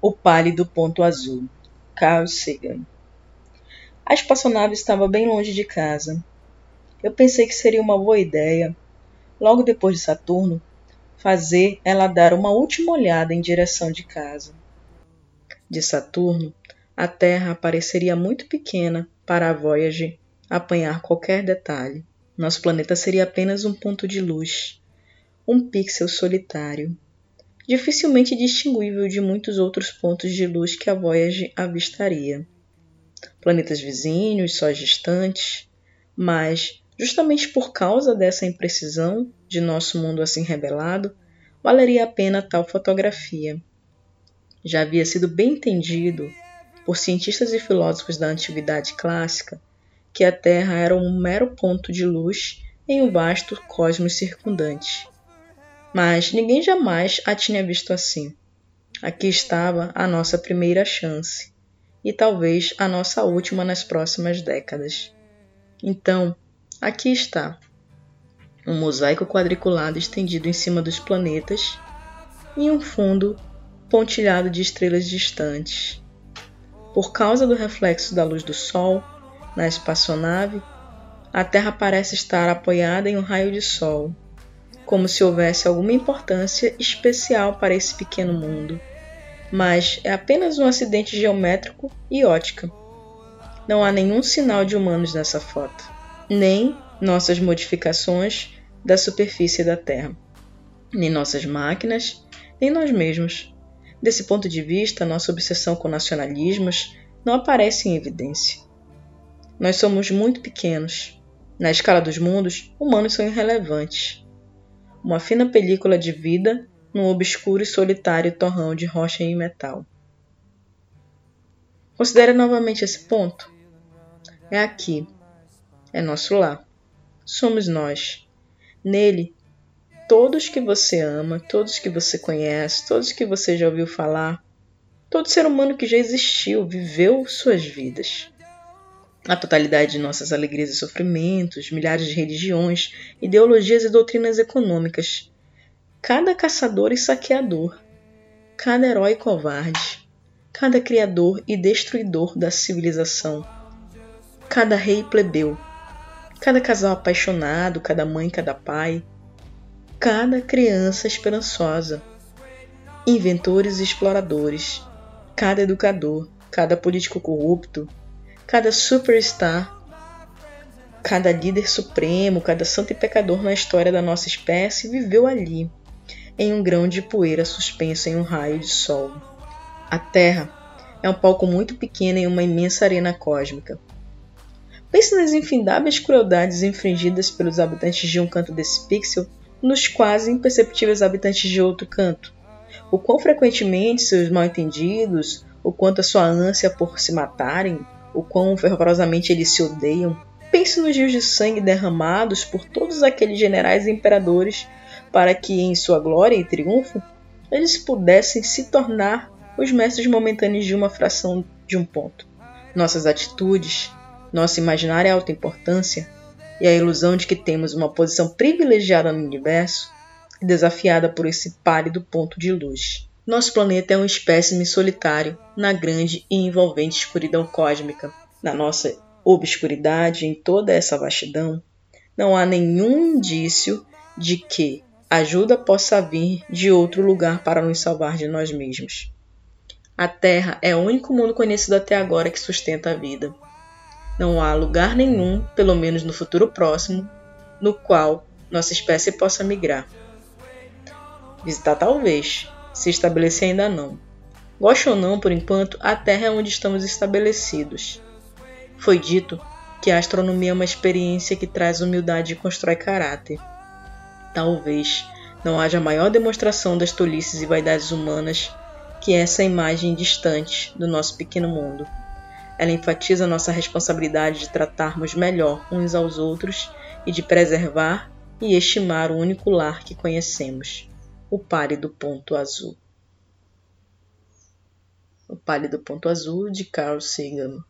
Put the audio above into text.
O pálido ponto azul. Carl Sagan. A espaçonave estava bem longe de casa. Eu pensei que seria uma boa ideia, logo depois de Saturno, fazer ela dar uma última olhada em direção de casa. De Saturno, a Terra pareceria muito pequena para a Voyager apanhar qualquer detalhe. Nosso planeta seria apenas um ponto de luz, um pixel solitário dificilmente distinguível de muitos outros pontos de luz que a Voyager avistaria. Planetas vizinhos, sóis distantes, mas, justamente por causa dessa imprecisão de nosso mundo assim revelado, valeria a pena tal fotografia. Já havia sido bem entendido por cientistas e filósofos da antiguidade clássica que a Terra era um mero ponto de luz em um vasto cosmos circundante mas ninguém jamais a tinha visto assim. Aqui estava a nossa primeira chance, e talvez a nossa última nas próximas décadas. Então, aqui está um mosaico quadriculado estendido em cima dos planetas e um fundo pontilhado de estrelas distantes. Por causa do reflexo da luz do Sol na espaçonave, a Terra parece estar apoiada em um raio de Sol como se houvesse alguma importância especial para esse pequeno mundo, mas é apenas um acidente geométrico e ótica. Não há nenhum sinal de humanos nessa foto, nem nossas modificações da superfície da Terra, nem nossas máquinas, nem nós mesmos. Desse ponto de vista, nossa obsessão com nacionalismos não aparece em evidência. Nós somos muito pequenos. Na escala dos mundos, humanos são irrelevantes uma fina película de vida num obscuro e solitário torrão de rocha e metal. Considere novamente esse ponto. É aqui. É nosso lar. Somos nós. Nele, todos que você ama, todos que você conhece, todos que você já ouviu falar, todo ser humano que já existiu, viveu suas vidas a totalidade de nossas alegrias e sofrimentos, milhares de religiões, ideologias e doutrinas econômicas, cada caçador e saqueador, cada herói e covarde, cada criador e destruidor da civilização, cada rei e plebeu, cada casal apaixonado, cada mãe, cada pai, cada criança esperançosa, inventores e exploradores, cada educador, cada político corrupto, cada superstar, cada líder supremo, cada santo e pecador na história da nossa espécie viveu ali, em um grão de poeira suspenso em um raio de sol. A Terra é um palco muito pequeno em uma imensa arena cósmica. Pense nas infindáveis crueldades infringidas pelos habitantes de um canto desse pixel nos quase imperceptíveis habitantes de outro canto. O quão frequentemente seus mal-entendidos, o quanto a sua ânsia por se matarem, o quão fervorosamente eles se odeiam. Pense nos rios de sangue derramados por todos aqueles generais e imperadores para que, em sua glória e triunfo, eles pudessem se tornar os mestres momentâneos de uma fração de um ponto. Nossas atitudes, nossa imaginária alta importância e a ilusão de que temos uma posição privilegiada no universo é desafiada por esse pálido ponto de luz. Nosso planeta é um espécime solitário na grande e envolvente escuridão cósmica. Na nossa obscuridade, em toda essa vastidão, não há nenhum indício de que ajuda possa vir de outro lugar para nos salvar de nós mesmos. A Terra é o único mundo conhecido até agora que sustenta a vida. Não há lugar nenhum, pelo menos no futuro próximo, no qual nossa espécie possa migrar. Visitar talvez, se estabelecer ainda não. Goste ou não, por enquanto, a Terra é onde estamos estabelecidos. Foi dito que a astronomia é uma experiência que traz humildade e constrói caráter. Talvez não haja maior demonstração das tolices e vaidades humanas que essa imagem distante do nosso pequeno mundo. Ela enfatiza nossa responsabilidade de tratarmos melhor uns aos outros e de preservar e estimar o único lar que conhecemos o pálido ponto azul. O pálido ponto azul de Carl Sagan.